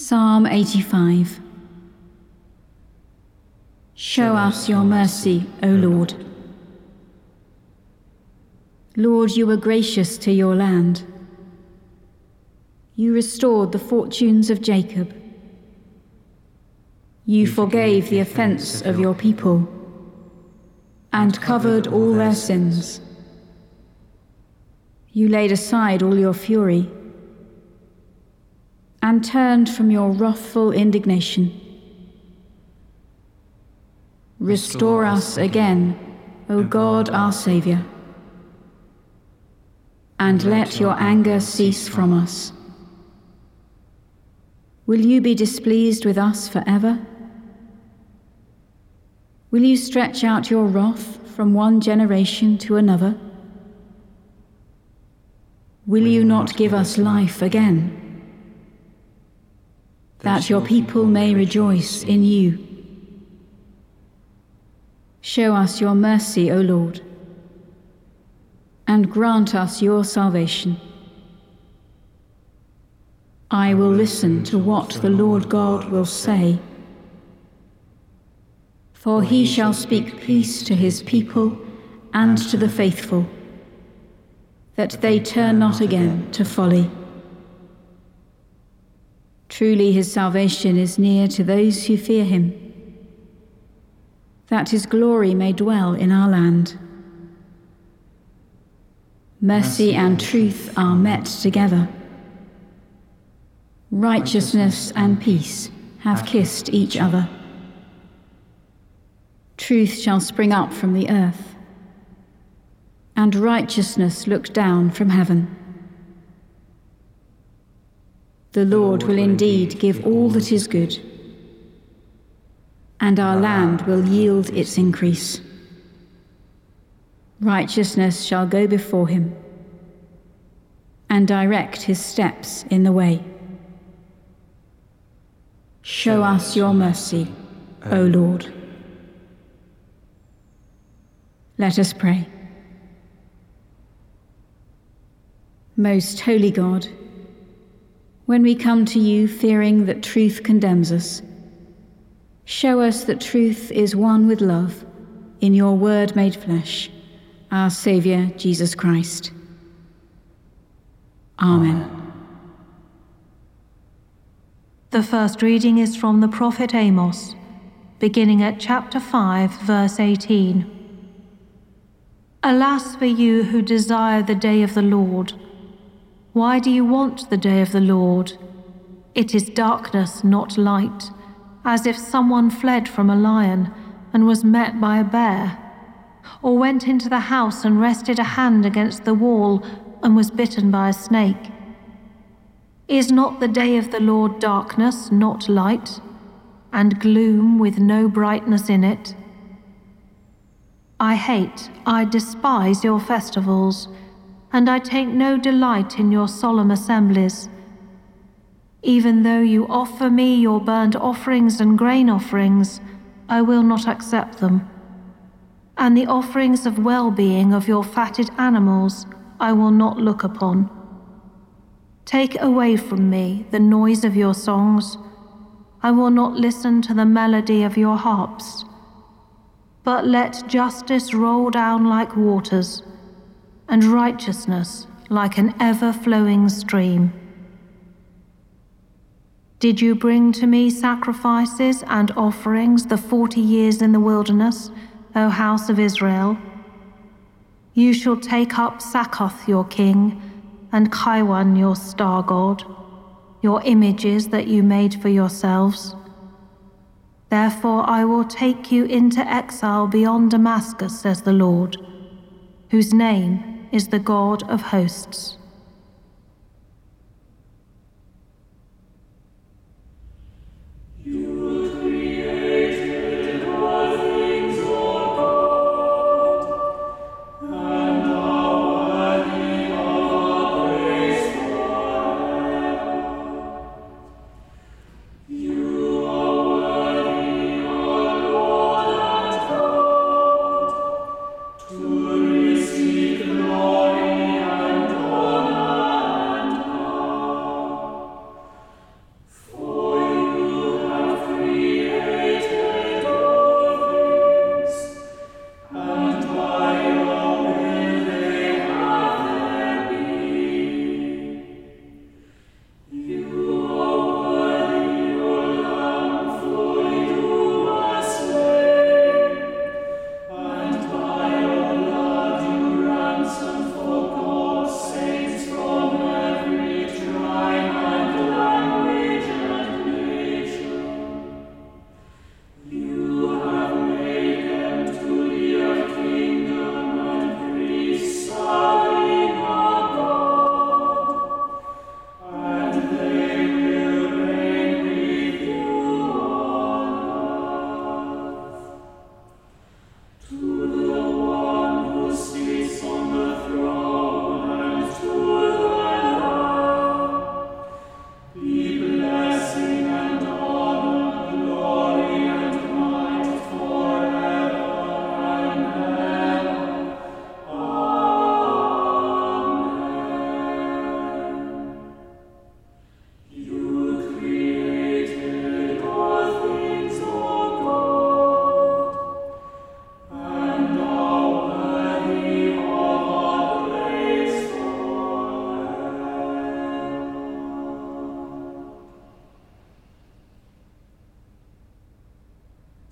Psalm 85 Show us your mercy, O Lord. Lord, you were gracious to your land. You restored the fortunes of Jacob. You forgave the offense of your people and covered all their sins. You laid aside all your fury and turned from your wrathful indignation. Restore us again, O God our Saviour, and let your anger cease from us. Will you be displeased with us forever? Will you stretch out your wrath from one generation to another? Will you not give us life again? That your people may rejoice in you. Show us your mercy, O Lord, and grant us your salvation. I will listen to what the Lord God will say for he shall speak peace to his people and to the faithful, that they turn not again to folly. Truly his salvation is near to those who fear him, that his glory may dwell in our land. Mercy and truth are met together. Righteousness and peace have kissed each other. Truth shall spring up from the earth, and righteousness look down from heaven. The Lord will indeed give all that is good, and our ah. land will yield its increase. Righteousness shall go before him, and direct his steps in the way. Show us your mercy, O Lord. Let us pray. Most holy God, when we come to you fearing that truth condemns us, show us that truth is one with love in your word made flesh, our Saviour Jesus Christ. Amen. The first reading is from the prophet Amos, beginning at chapter 5, verse 18. Alas for you who desire the day of the Lord. Why do you want the day of the Lord? It is darkness, not light, as if someone fled from a lion and was met by a bear, or went into the house and rested a hand against the wall and was bitten by a snake. Is not the day of the Lord darkness, not light, and gloom with no brightness in it? I hate, I despise your festivals, and I take no delight in your solemn assemblies. Even though you offer me your burnt offerings and grain offerings, I will not accept them. And the offerings of well being of your fatted animals I will not look upon. Take away from me the noise of your songs. I will not listen to the melody of your harps but let justice roll down like waters, and righteousness like an ever flowing stream. Did you bring to me sacrifices and offerings the forty years in the wilderness, O house of Israel? You shall take up Sakkuth your king, and Kaiwan your star god, your images that you made for yourselves. Therefore I will take you into exile beyond Damascus, says the Lord, whose name is the God of hosts.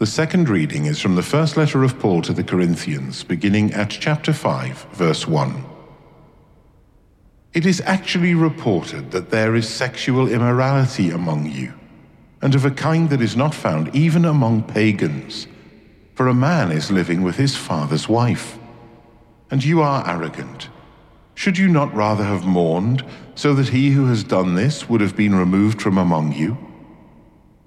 The second reading is from the first letter of Paul to the Corinthians, beginning at chapter 5, verse 1. It is actually reported that there is sexual immorality among you, and of a kind that is not found even among pagans, for a man is living with his father's wife. And you are arrogant. Should you not rather have mourned, so that he who has done this would have been removed from among you?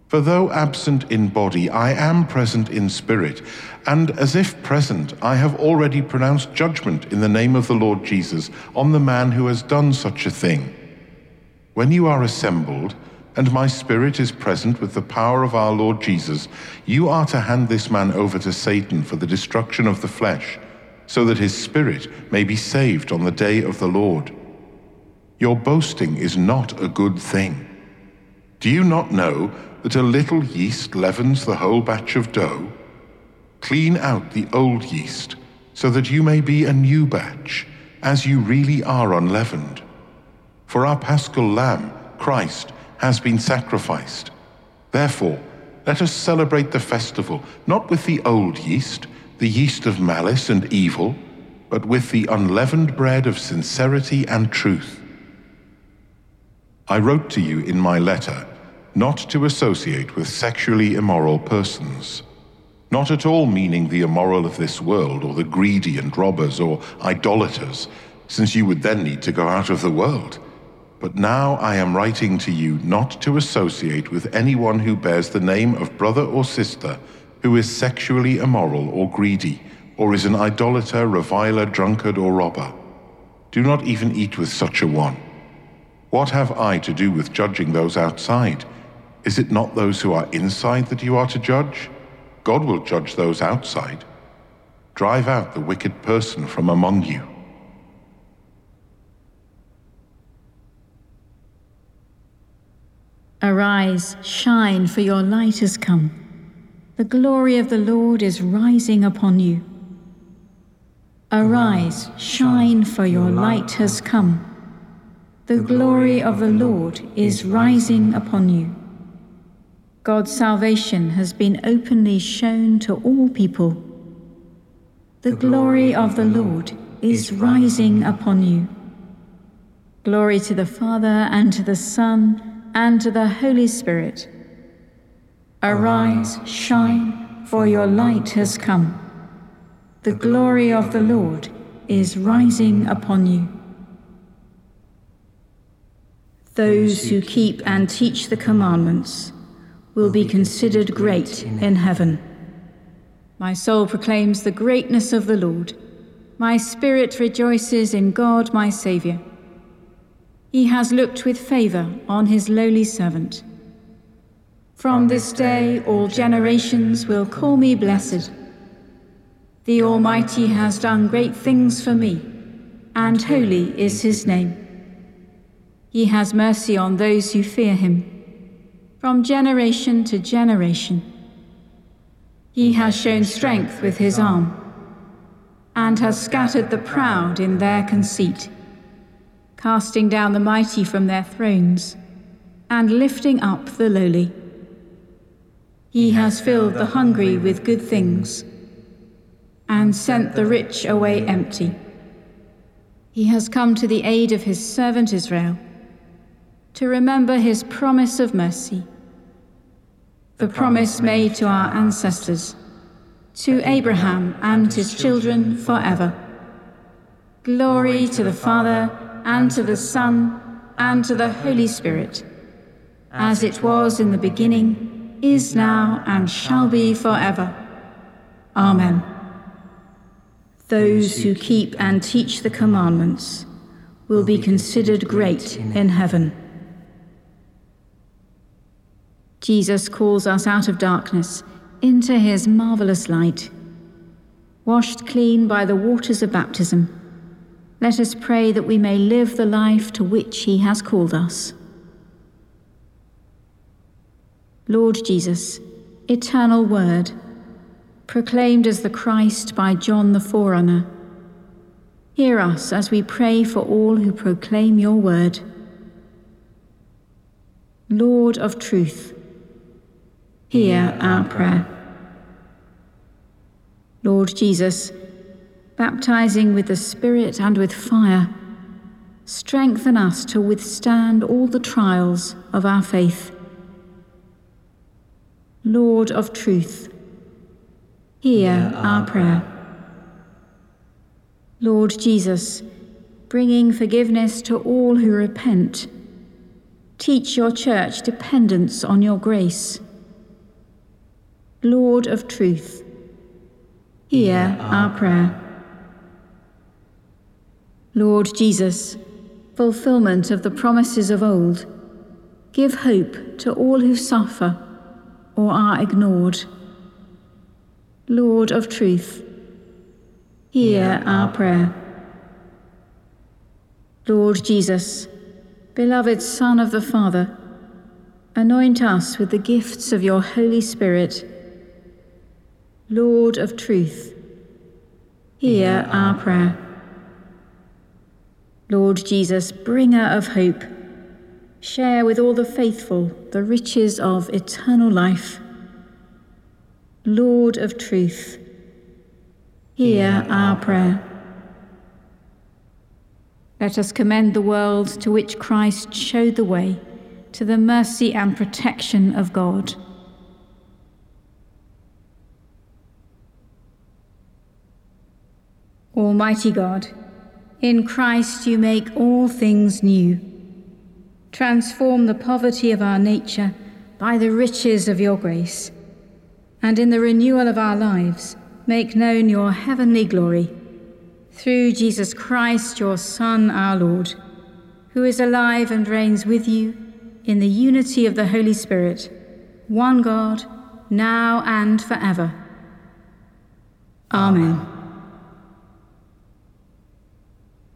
For though absent in body, I am present in spirit, and as if present, I have already pronounced judgment in the name of the Lord Jesus on the man who has done such a thing. When you are assembled, and my spirit is present with the power of our Lord Jesus, you are to hand this man over to Satan for the destruction of the flesh, so that his spirit may be saved on the day of the Lord. Your boasting is not a good thing. Do you not know that a little yeast leavens the whole batch of dough? Clean out the old yeast, so that you may be a new batch, as you really are unleavened. For our paschal lamb, Christ, has been sacrificed. Therefore, let us celebrate the festival not with the old yeast, the yeast of malice and evil, but with the unleavened bread of sincerity and truth. I wrote to you in my letter not to associate with sexually immoral persons. Not at all meaning the immoral of this world, or the greedy and robbers, or idolaters, since you would then need to go out of the world. But now I am writing to you not to associate with anyone who bears the name of brother or sister who is sexually immoral or greedy, or is an idolater, reviler, drunkard, or robber. Do not even eat with such a one. What have I to do with judging those outside? Is it not those who are inside that you are to judge? God will judge those outside. Drive out the wicked person from among you. Arise, shine, for your light has come. The glory of the Lord is rising upon you. Arise, shine, for your light has come. The glory of the Lord is rising upon you. God's salvation has been openly shown to all people. The glory of the Lord is rising upon you. Glory to the Father, and to the Son, and to the Holy Spirit. Arise, shine, for your light has come. The glory of the Lord is rising upon you. Those who keep and teach the commandments will be considered great in heaven. My soul proclaims the greatness of the Lord. My spirit rejoices in God my Saviour. He has looked with favour on his lowly servant. From this day all generations will call me blessed. The Almighty has done great things for me, and holy is his name. He has mercy on those who fear him from generation to generation. He has shown strength with his arm, and has scattered the proud in their conceit, casting down the mighty from their thrones, and lifting up the lowly. He has filled the hungry with good things, and sent the rich away empty. He has come to the aid of his servant Israel to remember his promise of mercy, the promise made to our ancestors, to Abraham and his children forever. Glory to the Father, and to the Son, and to the Holy Spirit, as it was in the beginning, is now, and shall be forever. Amen. Those who keep and teach the commandments will be considered great in heaven. Jesus calls us out of darkness into his marvelous light. Washed clean by the waters of baptism, let us pray that we may live the life to which he has called us. Lord Jesus, eternal Word, proclaimed as the Christ by John the Forerunner, hear us as we pray for all who proclaim your word. Lord of truth, Hear our prayer. Lord Jesus, baptizing with the Spirit and with fire, strengthen us to withstand all the trials of our faith. Lord of truth, hear our prayer. Lord Jesus, bringing forgiveness to all who repent, teach your church dependence on your grace. Lord of truth, hear our prayer. Lord Jesus, fulfillment of the promises of old, give hope to all who suffer or are ignored. Lord of truth, hear our prayer. Lord Jesus, beloved Son of the Father, anoint us with the gifts of your Holy Spirit. Lord of truth, hear our prayer. Lord Jesus, bringer of hope, share with all the faithful the riches of eternal life. Lord of truth, hear our prayer. Let us commend the world to which Christ showed the way to the mercy and protection of God. Almighty God, in Christ you make all things new. Transform the poverty of our nature by the riches of your grace, and in the renewal of our lives, make known your heavenly glory. Through Jesus Christ, your Son, our Lord, who is alive and reigns with you in the unity of the Holy Spirit, one God, now and forever. Amen.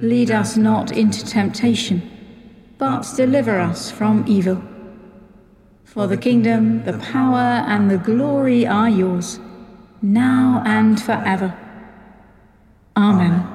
Lead us not into temptation, but deliver us from evil. For the kingdom, the power, and the glory are yours, now and forever. Amen.